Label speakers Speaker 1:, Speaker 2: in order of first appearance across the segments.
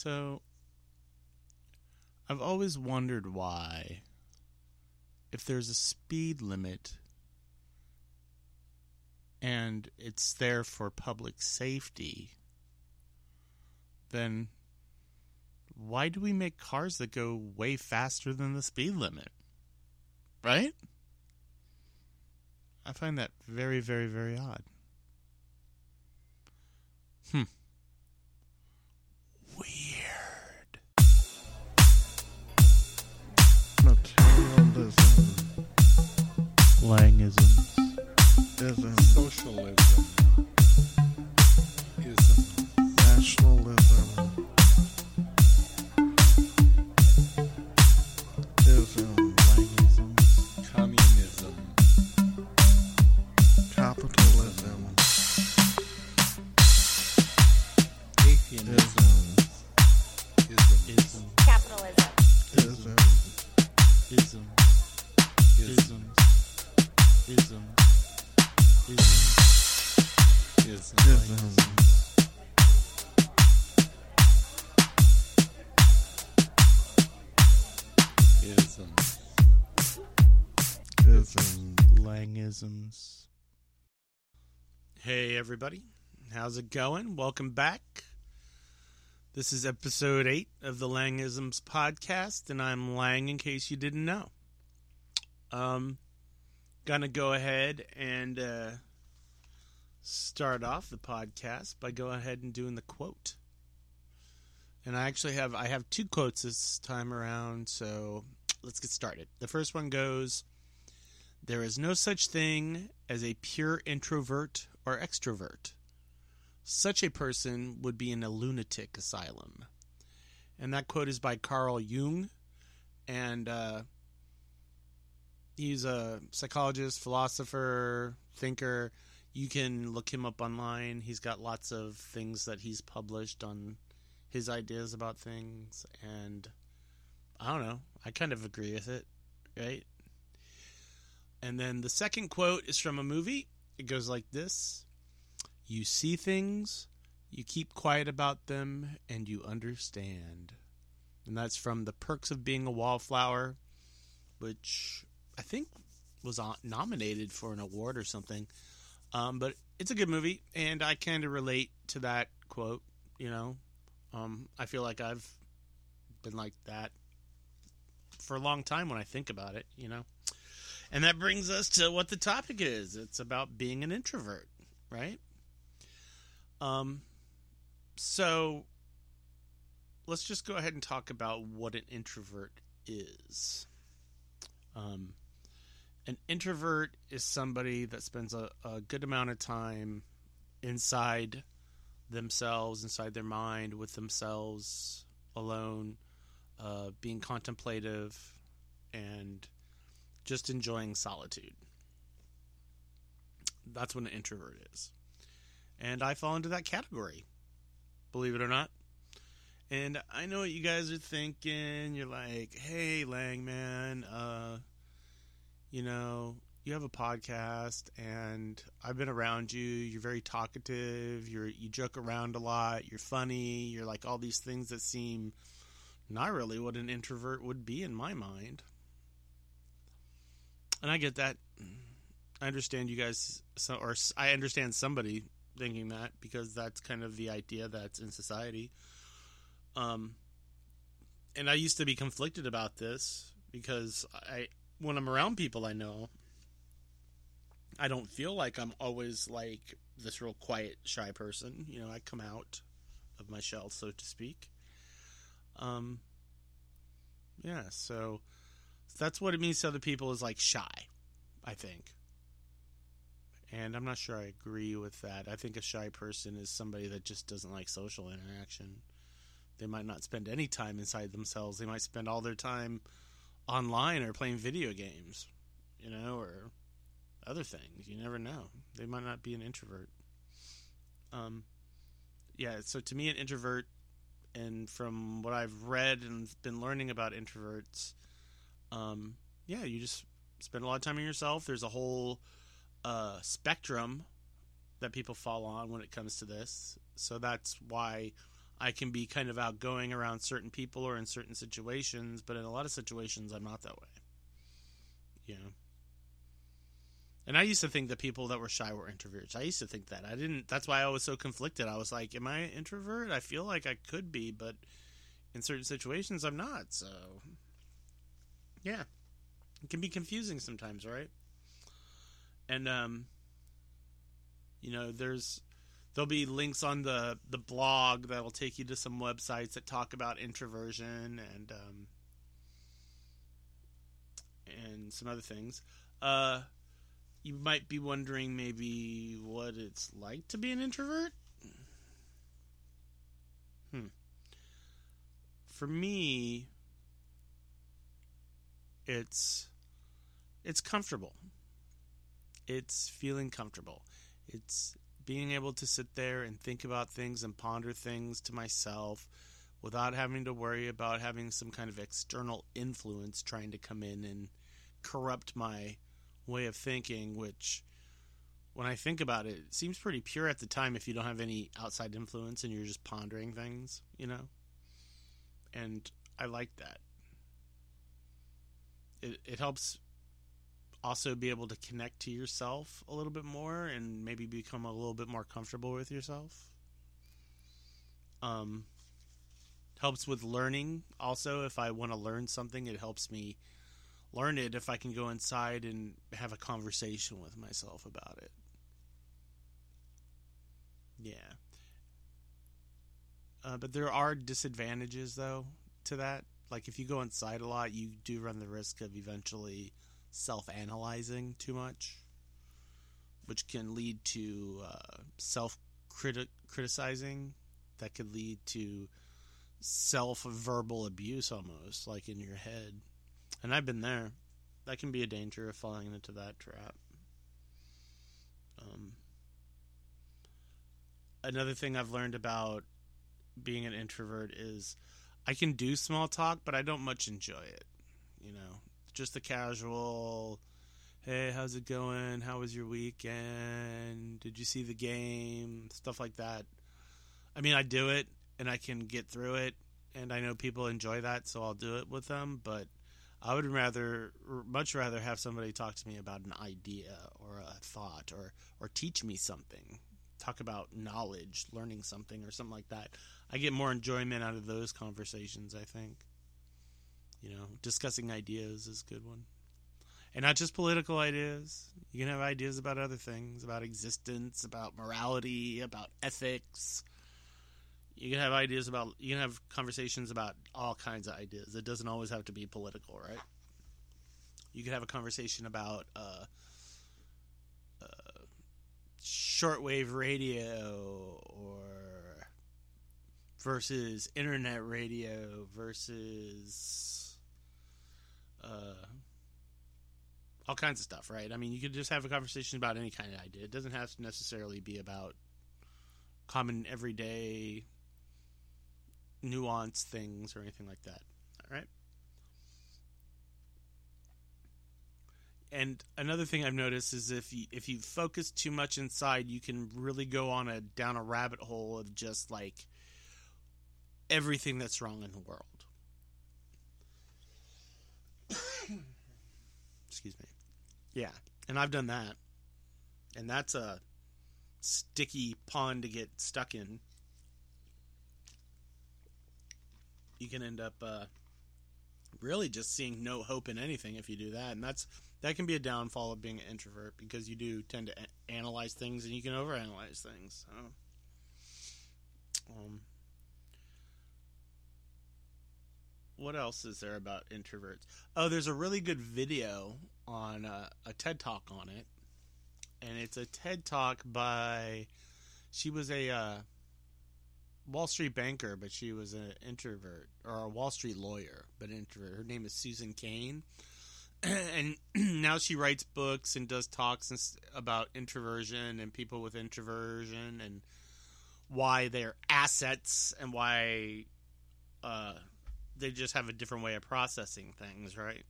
Speaker 1: So, I've always wondered why, if there's a speed limit and it's there for public safety, then why do we make cars that go way faster than the speed limit? Right? I find that very, very, very odd. Hmm. Weird.
Speaker 2: Materialism
Speaker 1: Langisms.
Speaker 2: ism,
Speaker 3: Socialism. Ism.
Speaker 2: nationalism
Speaker 1: everybody. How's it going? Welcome back. This is episode 8 of the Langisms podcast, and I'm Lang in case you didn't know. Um, gonna go ahead and uh, start off the podcast by going ahead and doing the quote. And I actually have I have two quotes this time around, so let's get started. The first one goes there is no such thing as a pure introvert or extrovert. Such a person would be in a lunatic asylum. And that quote is by Carl Jung. And uh, he's a psychologist, philosopher, thinker. You can look him up online. He's got lots of things that he's published on his ideas about things. And I don't know. I kind of agree with it, right? And then the second quote is from a movie. It goes like this You see things, you keep quiet about them, and you understand. And that's from The Perks of Being a Wallflower, which I think was nominated for an award or something. Um, but it's a good movie, and I kind of relate to that quote. You know, um, I feel like I've been like that for a long time when I think about it. You know. And that brings us to what the topic is. It's about being an introvert, right? Um so let's just go ahead and talk about what an introvert is. Um an introvert is somebody that spends a, a good amount of time inside themselves, inside their mind, with themselves, alone, uh, being contemplative, and just enjoying solitude. That's what an introvert is. And I fall into that category, believe it or not. And I know what you guys are thinking. You're like, hey, Lang, man, uh, you know, you have a podcast and I've been around you. You're very talkative. You're, you joke around a lot. You're funny. You're like all these things that seem not really what an introvert would be in my mind and I get that. I understand you guys, or I understand somebody thinking that because that's kind of the idea that's in society. Um, and I used to be conflicted about this because I, when I'm around people I know, I don't feel like I'm always like this real quiet, shy person. You know, I come out of my shell, so to speak. Um, yeah, so that's what it means to other people is like shy, I think. And I'm not sure I agree with that. I think a shy person is somebody that just doesn't like social interaction. They might not spend any time inside themselves. They might spend all their time online or playing video games, you know, or other things. You never know. They might not be an introvert. Um, yeah. So to me, an introvert, and from what I've read and been learning about introverts, um, yeah, you just spend a lot of time on yourself. There's a whole uh, spectrum that people fall on when it comes to this. So that's why I can be kind of outgoing around certain people or in certain situations, but in a lot of situations, I'm not that way. You know? And I used to think that people that were shy were introverts. I used to think that. I didn't. That's why I was so conflicted. I was like, "Am I an introvert? I feel like I could be, but in certain situations, I'm not." So, yeah, it can be confusing sometimes, right? And um, you know, there's there'll be links on the the blog that'll take you to some websites that talk about introversion and um, and some other things. Uh, you might be wondering maybe what it's like to be an introvert. Hmm. For me, it's it's comfortable. It's feeling comfortable. It's being able to sit there and think about things and ponder things to myself without having to worry about having some kind of external influence trying to come in and corrupt my way of thinking, which when I think about it, it seems pretty pure at the time if you don't have any outside influence and you're just pondering things, you know? And I like that. It, it helps also be able to connect to yourself a little bit more and maybe become a little bit more comfortable with yourself. Um, helps with learning also. If I want to learn something, it helps me learn it if I can go inside and have a conversation with myself about it. Yeah. Uh, but there are disadvantages, though, to that. Like, if you go inside a lot, you do run the risk of eventually self analyzing too much, which can lead to uh, self criticizing. That could lead to self verbal abuse almost, like in your head. And I've been there. That can be a danger of falling into that trap. Um, another thing I've learned about being an introvert is I can do small talk, but I don't much enjoy it. You know, just the casual, hey, how's it going? How was your weekend? Did you see the game? Stuff like that. I mean, I do it and I can get through it, and I know people enjoy that, so I'll do it with them, but I would rather, much rather, have somebody talk to me about an idea or a thought or or teach me something, talk about knowledge, learning something or something like that. I get more enjoyment out of those conversations. I think, you know, discussing ideas is a good one, and not just political ideas. You can have ideas about other things, about existence, about morality, about ethics. You can have ideas about, you can have conversations about all kinds of ideas. It doesn't always have to be political, right? You can have a conversation about uh, uh, shortwave radio or versus internet radio versus uh, all kinds of stuff, right? I mean, you could just have a conversation about any kind of idea. It doesn't have to necessarily be about common everyday nuanced things or anything like that. All right. And another thing I've noticed is if you if you focus too much inside, you can really go on a down a rabbit hole of just like everything that's wrong in the world. Excuse me. Yeah, and I've done that. And that's a sticky pond to get stuck in. you can end up uh, really just seeing no hope in anything if you do that, and that's that can be a downfall of being an introvert because you do tend to a- analyze things and you can overanalyze things. So, um, what else is there about introverts? Oh, there's a really good video on uh, a TED Talk on it, and it's a TED Talk by. She was a uh, Wall Street banker, but she was an introvert, or a Wall Street lawyer, but introvert. Her name is Susan Cain, and now she writes books and does talks about introversion and people with introversion and why they're assets and why uh, they just have a different way of processing things, right?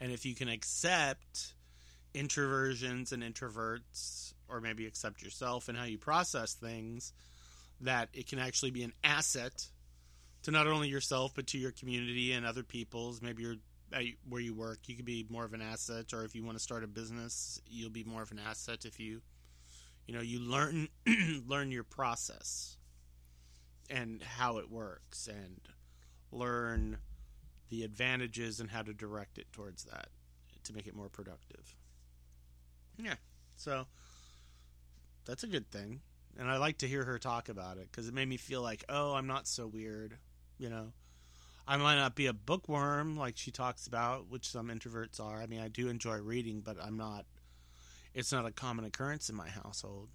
Speaker 1: And if you can accept introversions and introverts, or maybe accept yourself and how you process things that it can actually be an asset to not only yourself but to your community and other people's. Maybe you're at where you work, you could be more of an asset, or if you want to start a business, you'll be more of an asset if you, you know, you learn learn your process and how it works, and learn the advantages and how to direct it towards that to make it more productive. Yeah, so that's a good thing, and I like to hear her talk about it because it made me feel like, oh, I'm not so weird, you know. I might not be a bookworm like she talks about, which some introverts are. I mean, I do enjoy reading, but I'm not. It's not a common occurrence in my household.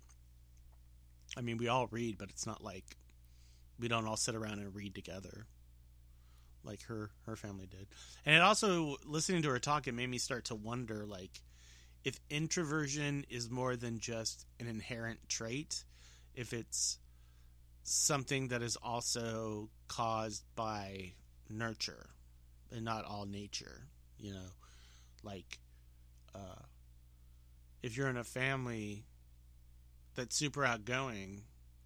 Speaker 1: I mean, we all read, but it's not like we don't all sit around and read together like her her family did. And it also listening to her talk it made me start to wonder like if introversion is more than just an inherent trait, if it's something that is also caused by nurture and not all nature, you know, like uh if you're in a family that's super outgoing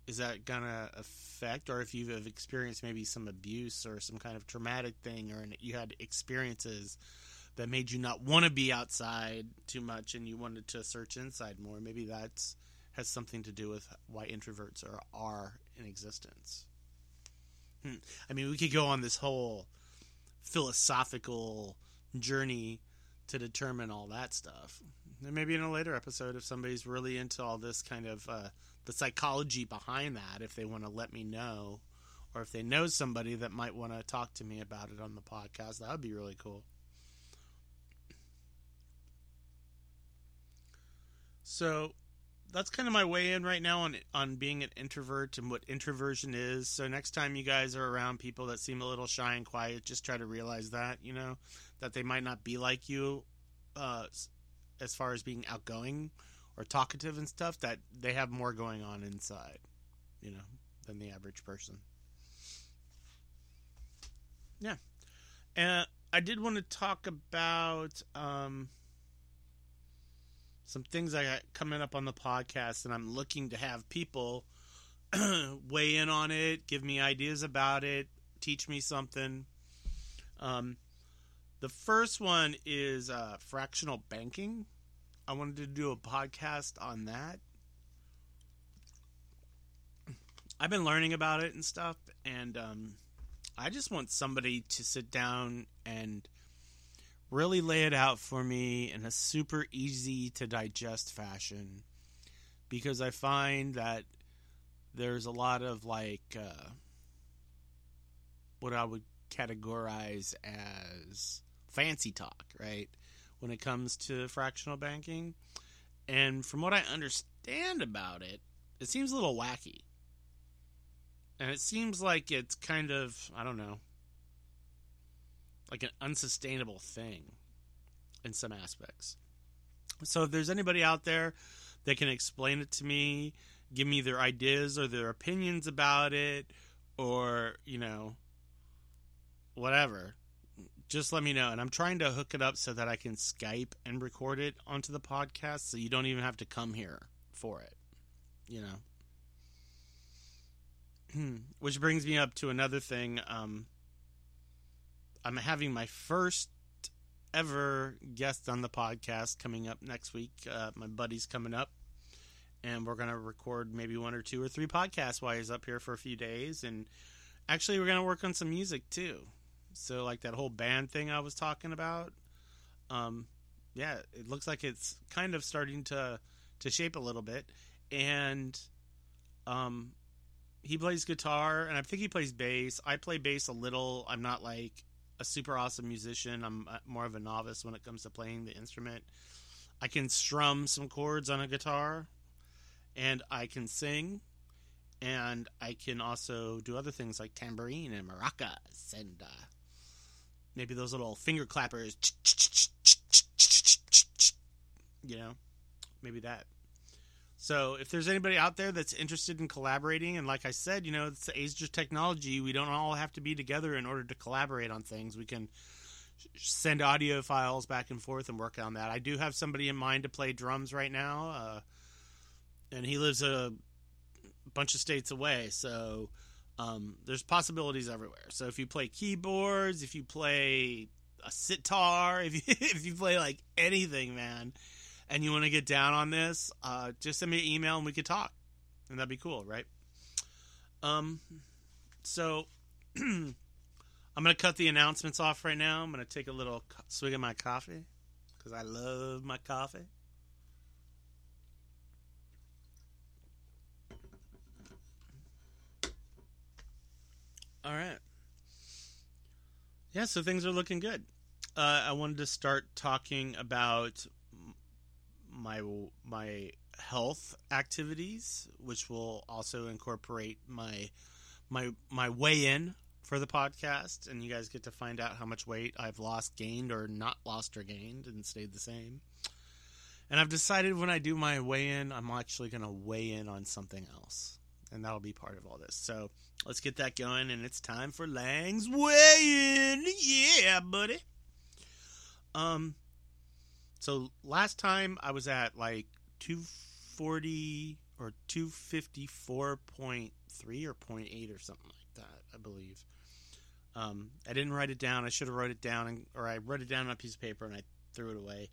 Speaker 1: is that gonna affect or if you've experienced maybe some abuse or some kind of traumatic thing or you had experiences that made you not want to be outside too much and you wanted to search inside more maybe that's has something to do with why introverts are are in existence. I mean we could go on this whole philosophical journey to determine all that stuff. And maybe in a later episode if somebody's really into all this kind of uh, the psychology behind that if they want to let me know or if they know somebody that might want to talk to me about it on the podcast that would be really cool. So that's kind of my weigh in right now on on being an introvert and what introversion is so next time you guys are around people that seem a little shy and quiet just try to realize that you know that they might not be like you uh, as far as being outgoing or talkative and stuff that they have more going on inside, you know, than the average person. Yeah. And I did want to talk about um, some things I got coming up on the podcast, and I'm looking to have people weigh in on it, give me ideas about it, teach me something. Um, the first one is uh, fractional banking. I wanted to do a podcast on that. I've been learning about it and stuff, and um, I just want somebody to sit down and really lay it out for me in a super easy to digest fashion because I find that there's a lot of like uh, what I would categorize as fancy talk, right? When it comes to fractional banking. And from what I understand about it, it seems a little wacky. And it seems like it's kind of, I don't know, like an unsustainable thing in some aspects. So if there's anybody out there that can explain it to me, give me their ideas or their opinions about it, or, you know, whatever, just let me know. And I'm trying to hook it up so that I can Skype and record it onto the podcast so you don't even have to come here for it. You know? Which brings me up to another thing. Um, I'm having my first ever guest on the podcast coming up next week. Uh, my buddy's coming up, and we're going to record maybe one or two or three podcasts while he's up here for a few days. And actually, we're going to work on some music too. So like that whole band thing I was talking about, um, yeah, it looks like it's kind of starting to to shape a little bit, and um, he plays guitar and I think he plays bass. I play bass a little. I'm not like a super awesome musician. I'm uh, more of a novice when it comes to playing the instrument. I can strum some chords on a guitar, and I can sing, and I can also do other things like tambourine and maracas and uh, maybe those little finger clappers. You know, maybe that. So if there's anybody out there that's interested in collaborating, and like I said, you know, it's the age of technology. We don't all have to be together in order to collaborate on things. We can send audio files back and forth and work on that. I do have somebody in mind to play drums right now, uh, and he lives a bunch of states away. So um, there's possibilities everywhere. So if you play keyboards, if you play a sitar, if you, if you play like anything, man, and you want to get down on this, uh, just send me an email and we could talk, and that'd be cool, right? Um, so I'm gonna cut the announcements off right now. I'm gonna take a little swig of my coffee because I love my coffee. All right. Yeah, so things are looking good. Uh, I wanted to start talking about my my health activities, which will also incorporate my my my weigh in for the podcast, and you guys get to find out how much weight I've lost, gained, or not lost or gained, and stayed the same. And I've decided when I do my weigh in, I'm actually going to weigh in on something else, and that'll be part of all this. So let's get that going, and it's time for Lang's weigh in. Yeah, buddy. Um, so last time I was at like 240 or 254.3 or 0.8 or something like that, I believe. Um, I didn't write it down. I should have wrote it down, and, or I wrote it down on a piece of paper and I threw it away.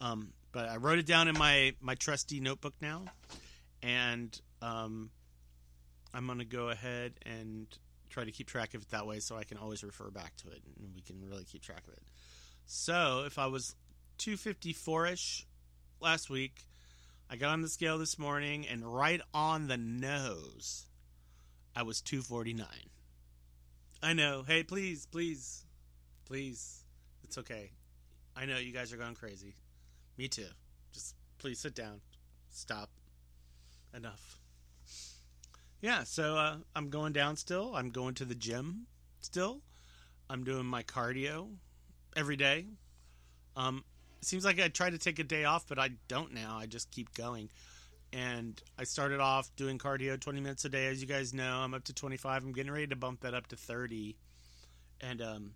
Speaker 1: Um, but I wrote it down in my my trusty notebook now, and um, I'm gonna go ahead and try to keep track of it that way, so I can always refer back to it, and we can really keep track of it. So if I was 254 ish last week, I got on the scale this morning, and right on the nose, I was 249. I know. Hey, please, please, please. It's okay. I know you guys are going crazy. Me too. Just please sit down. Stop. Enough. Yeah, so uh, I'm going down still. I'm going to the gym still. I'm doing my cardio every day. Um, seems like I try to take a day off, but I don't now. I just keep going. And I started off doing cardio 20 minutes a day. As you guys know, I'm up to 25. I'm getting ready to bump that up to 30 and um,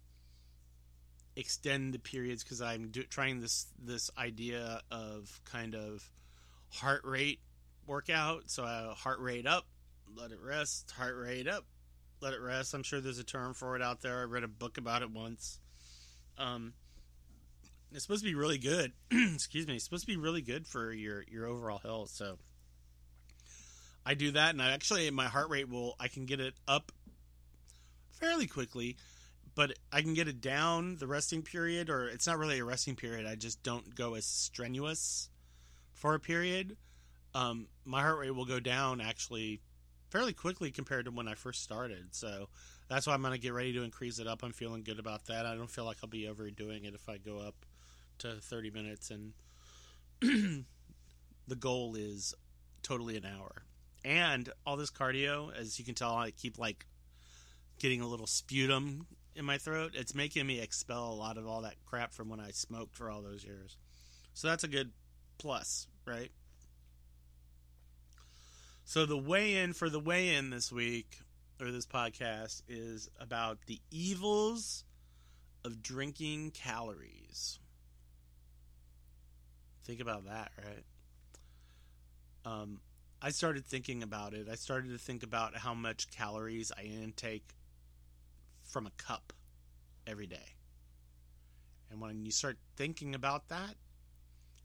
Speaker 1: extend the periods because I'm do- trying this this idea of kind of heart rate workout. So uh, heart rate up, let it rest. Heart rate up, let it rest. I'm sure there's a term for it out there. I read a book about it once. Um, it's supposed to be really good. Excuse me. It's supposed to be really good for your your overall health. So I do that, and I actually my heart rate will I can get it up fairly quickly, but I can get it down the resting period, or it's not really a resting period. I just don't go as strenuous for a period. Um, my heart rate will go down actually fairly quickly compared to when I first started. So that's why I'm going to get ready to increase it up. I'm feeling good about that. I don't feel like I'll be overdoing it if I go up to 30 minutes, and the goal is totally an hour. And all this cardio, as you can tell, I keep like getting a little sputum in my throat. It's making me expel a lot of all that crap from when I smoked for all those years. So that's a good plus, right? So the weigh in for the weigh in this week or this podcast is about the evils of drinking calories. Think about that, right? Um, I started thinking about it. I started to think about how much calories I intake from a cup every day. And when you start thinking about that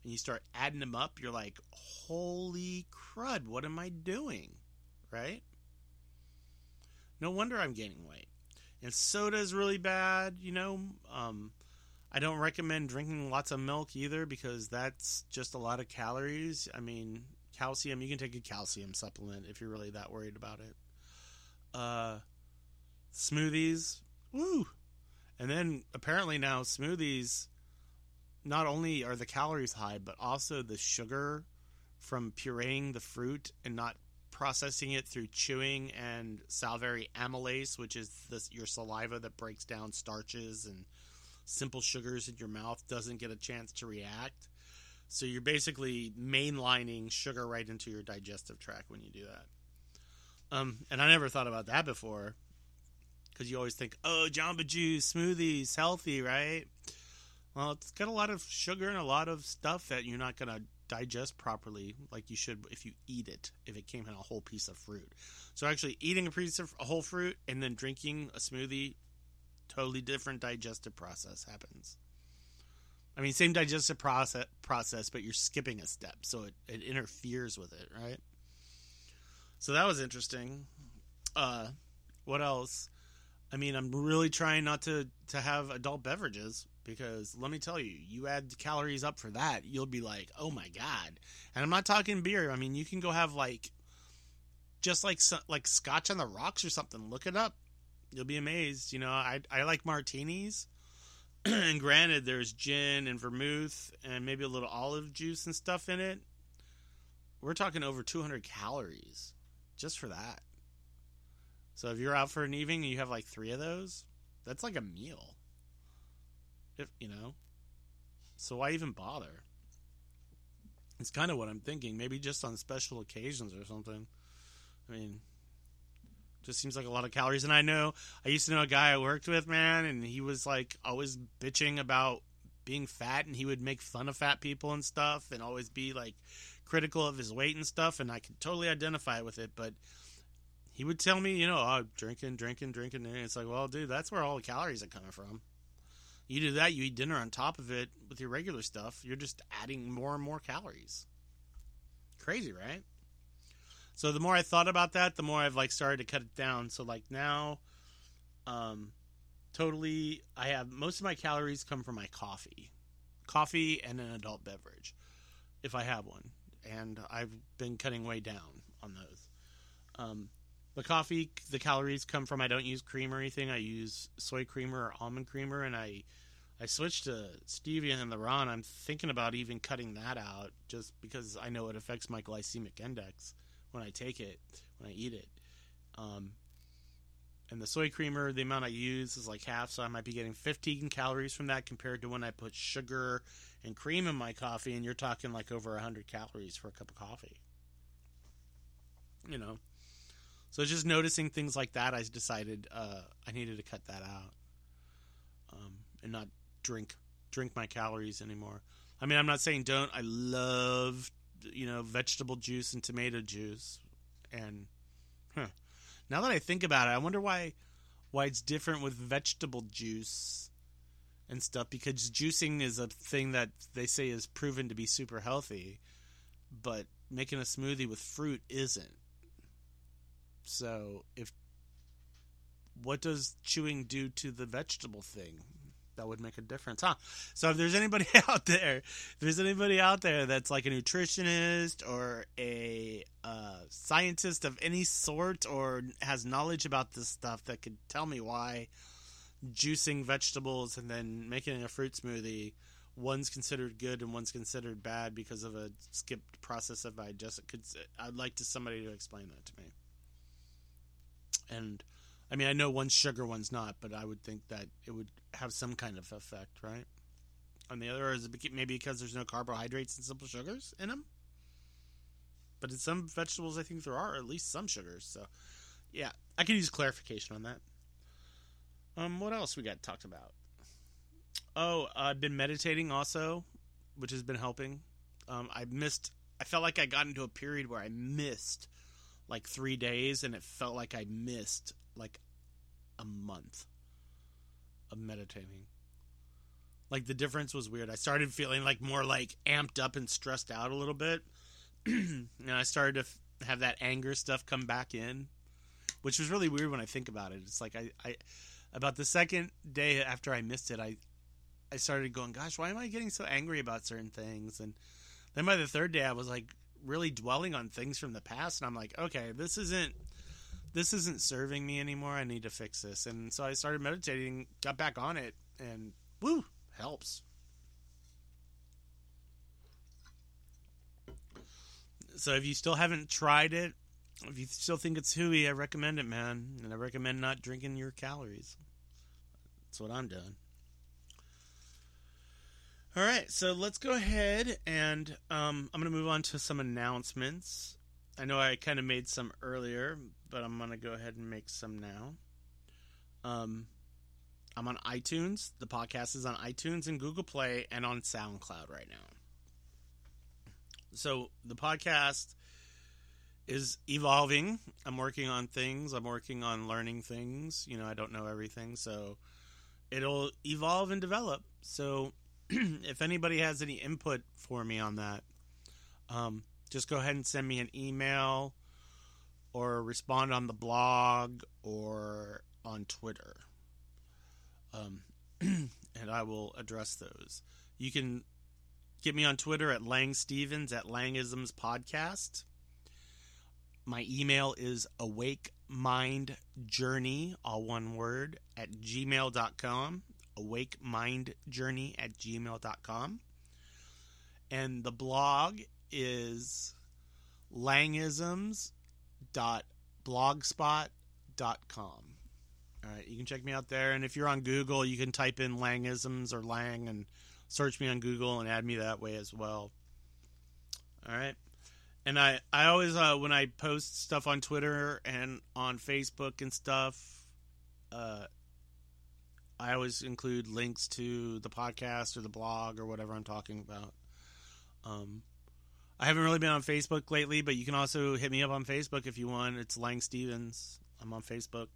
Speaker 1: and you start adding them up, you're like, holy crud, what am I doing? Right? No wonder I'm gaining weight. And soda is really bad, you know. Um, I don't recommend drinking lots of milk either because that's just a lot of calories. I mean, calcium, you can take a calcium supplement if you're really that worried about it. Uh, smoothies, woo. And then apparently now smoothies not only are the calories high, but also the sugar from pureeing the fruit and not processing it through chewing and salivary amylase, which is this, your saliva that breaks down starches and simple sugars in your mouth, doesn't get a chance to react. So you're basically mainlining sugar right into your digestive tract when you do that. Um, and I never thought about that before because you always think, oh, Jamba Juice, smoothies, healthy, right? Well, it's got a lot of sugar and a lot of stuff that you're not going to digest properly like you should if you eat it if it came in a whole piece of fruit. So actually eating a piece of a whole fruit and then drinking a smoothie, totally different digestive process happens. I mean, same digestive process, process, but you're skipping a step, so it, it interferes with it, right? So that was interesting. Uh, what else? I mean, I'm really trying not to to have adult beverages because let me tell you, you add calories up for that, you'll be like, oh my god. And I'm not talking beer. I mean, you can go have like just like like scotch on the rocks or something. Look it up. You'll be amazed. You know, I I like martinis. and granted, there's gin and vermouth and maybe a little olive juice and stuff in it. We're talking over 200 calories just for that. So if you're out for an evening and you have like three of those, that's like a meal. If you know. So why even bother? It's kind of what I'm thinking. Maybe just on special occasions or something. I mean, just seems like a lot of calories. And I know I used to know a guy I worked with, man, and he was like always bitching about being fat, and he would make fun of fat people and stuff, and always be like critical of his weight and stuff. And I could totally identify with it, but he would tell me, you know, oh, drinking, drinking, drinking. And it's like, well, dude, that's where all the calories are coming from. You do that, you eat dinner on top of it with your regular stuff, you're just adding more and more calories. Crazy, right? So the more I thought about that, the more I've like started to cut it down. So like now, um, totally, I have most of my calories come from my coffee, coffee and an adult beverage, if I have one, and I've been cutting way down on those. Um, the coffee, the calories come from I don't use cream or anything. I use soy creamer or almond creamer, and I I switched to stevia and the Ron. I'm thinking about even cutting that out just because I know it affects my glycemic index when I take it, when I eat it. Um, and the soy creamer, the amount I use is like half, so I might be getting 15 calories from that compared to when I put sugar and cream in my coffee, and you're talking like over 100 calories for a cup of coffee. You know, so just noticing things like that, I decided uh, I needed to cut that out um, and not drink drink my calories anymore. I mean, I'm not saying don't. I love you know vegetable juice and tomato juice, and huh. now that I think about it, I wonder why why it's different with vegetable juice and stuff because juicing is a thing that they say is proven to be super healthy, but making a smoothie with fruit isn't. So if what does chewing do to the vegetable thing? That would make a difference, huh? So if there's anybody out there, if there's anybody out there that's like a nutritionist or a uh, scientist of any sort or has knowledge about this stuff that could tell me why juicing vegetables and then making a fruit smoothie one's considered good and one's considered bad because of a skipped process of digestion. Could I'd like to somebody to explain that to me and I mean, I know one's sugar, one's not, but I would think that it would have some kind of effect, right? On the other, is maybe because there's no carbohydrates and simple sugars in them? But in some vegetables, I think there are at least some sugars. So, yeah, I could use clarification on that. Um, what else we got talked about? Oh, I've been meditating also, which has been helping. Um, I missed. I felt like I got into a period where I missed like three days, and it felt like I missed like a month of meditating. Like the difference was weird. I started feeling like more like amped up and stressed out a little bit, and I started to f- have that anger stuff come back in, which was really weird when I think about it. It's like I, I about the second day after I missed it, I I started going, gosh, why am I getting so angry about certain things? And then by the third day, I was like really dwelling on things from the past, and I'm like, okay, this isn't this isn't serving me anymore. I need to fix this. And so I started meditating, got back on it, and woo, helps. So if you still haven't tried it, if you still think it's hooey, I recommend it, man. And I recommend not drinking your calories. That's what I'm doing. All right, so let's go ahead and um, I'm going to move on to some announcements. I know I kind of made some earlier, but I'm going to go ahead and make some now. Um, I'm on iTunes. The podcast is on iTunes and Google Play and on SoundCloud right now. so the podcast is evolving. I'm working on things. I'm working on learning things. You know, I don't know everything, so it'll evolve and develop. So if anybody has any input for me on that, um, just go ahead and send me an email or respond on the blog or on Twitter. Um, and I will address those. You can get me on Twitter at Lang Stevens at Langisms Podcast. My email is awakemindjourney, all one word, at gmail.com. Awakemindjourney at gmail.com. And the blog is langisms.blogspot.com. All right, you can check me out there. And if you're on Google, you can type in Langisms or Lang and search me on Google and add me that way as well. All right. And I, I always, uh, when I post stuff on Twitter and on Facebook and stuff, uh, I always include links to the podcast or the blog or whatever I'm talking about. Um, I haven't really been on Facebook lately, but you can also hit me up on Facebook if you want. It's Lang Stevens. I'm on Facebook.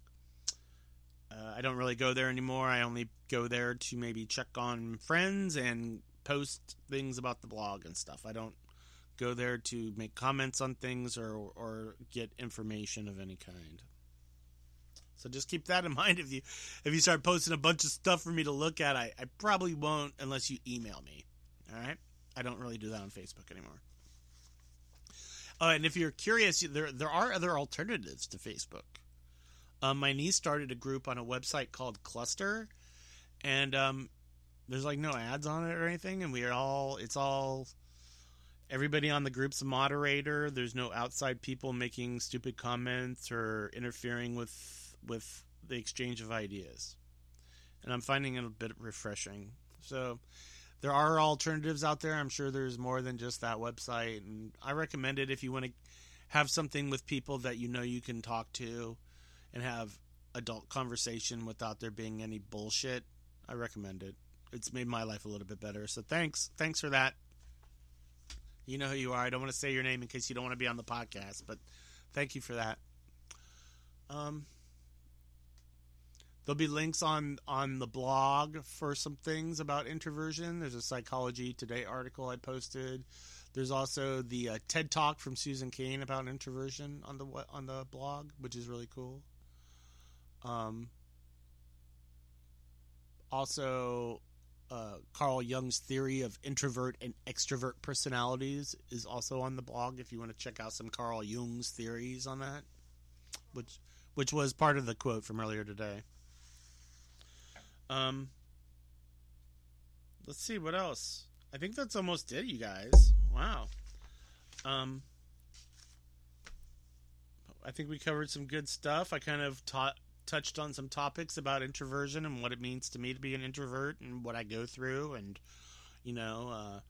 Speaker 1: Uh, I don't really go there anymore. I only go there to maybe check on friends and post things about the blog and stuff. I don't go there to make comments on things or or get information of any kind. So just keep that in mind if you if you start posting a bunch of stuff for me to look at, I, I probably won't unless you email me. All right? I don't really do that on Facebook anymore. Oh, and if you're curious, there there are other alternatives to Facebook. Um, my niece started a group on a website called Cluster, and um, there's like no ads on it or anything, and we are all it's all everybody on the group's a moderator. There's no outside people making stupid comments or interfering with with the exchange of ideas, and I'm finding it a bit refreshing. So there are alternatives out there. I'm sure there's more than just that website, and I recommend it if you want to have something with people that you know you can talk to and have adult conversation without there being any bullshit. I recommend it. It's made my life a little bit better. So thanks, thanks for that. You know who you are. I don't want to say your name in case you don't want to be on the podcast, but thank you for that. Um, there'll be links on on the blog for some things about introversion. There's a Psychology Today article I posted. There's also the uh, TED Talk from Susan Cain about introversion on the on the blog, which is really cool. Um, also, uh, Carl Jung's theory of introvert and extrovert personalities is also on the blog. If you want to check out some Carl Jung's theories on that, which which was part of the quote from earlier today. Um, let's see what else. I think that's almost it, you guys. Wow. Um, I think we covered some good stuff. I kind of taught touched on some topics about introversion and what it means to me to be an introvert and what I go through and you know uh,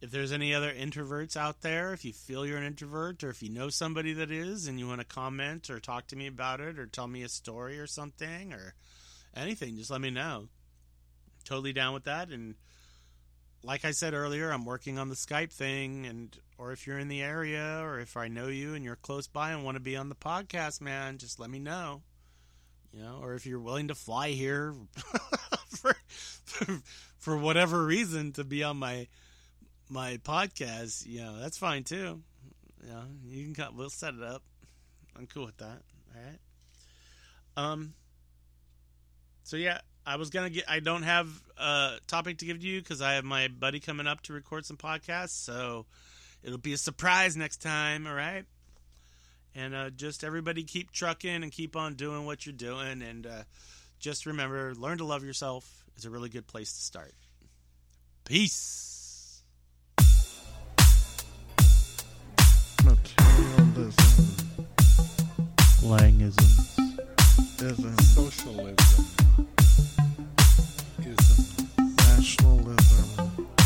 Speaker 1: if there's any other introverts out there if you feel you're an introvert or if you know somebody that is and you want to comment or talk to me about it or tell me a story or something or anything just let me know totally down with that and like I said earlier I'm working on the Skype thing and or if you're in the area or if I know you and you're close by and want to be on the podcast man just let me know you know, or if you're willing to fly here for, for, whatever reason to be on my my podcast, you know, that's fine too. You know, you can come, we'll set it up. I'm cool with that. All right. Um. So yeah, I was gonna get. I don't have a topic to give to you because I have my buddy coming up to record some podcasts. So it'll be a surprise next time. All right. And uh, just everybody keep trucking and keep on doing what you're doing. And uh, just remember, learn to love yourself is a really good place to start. Peace.
Speaker 3: Langism.
Speaker 2: Ism,
Speaker 3: Socialism. Ism.
Speaker 2: nationalism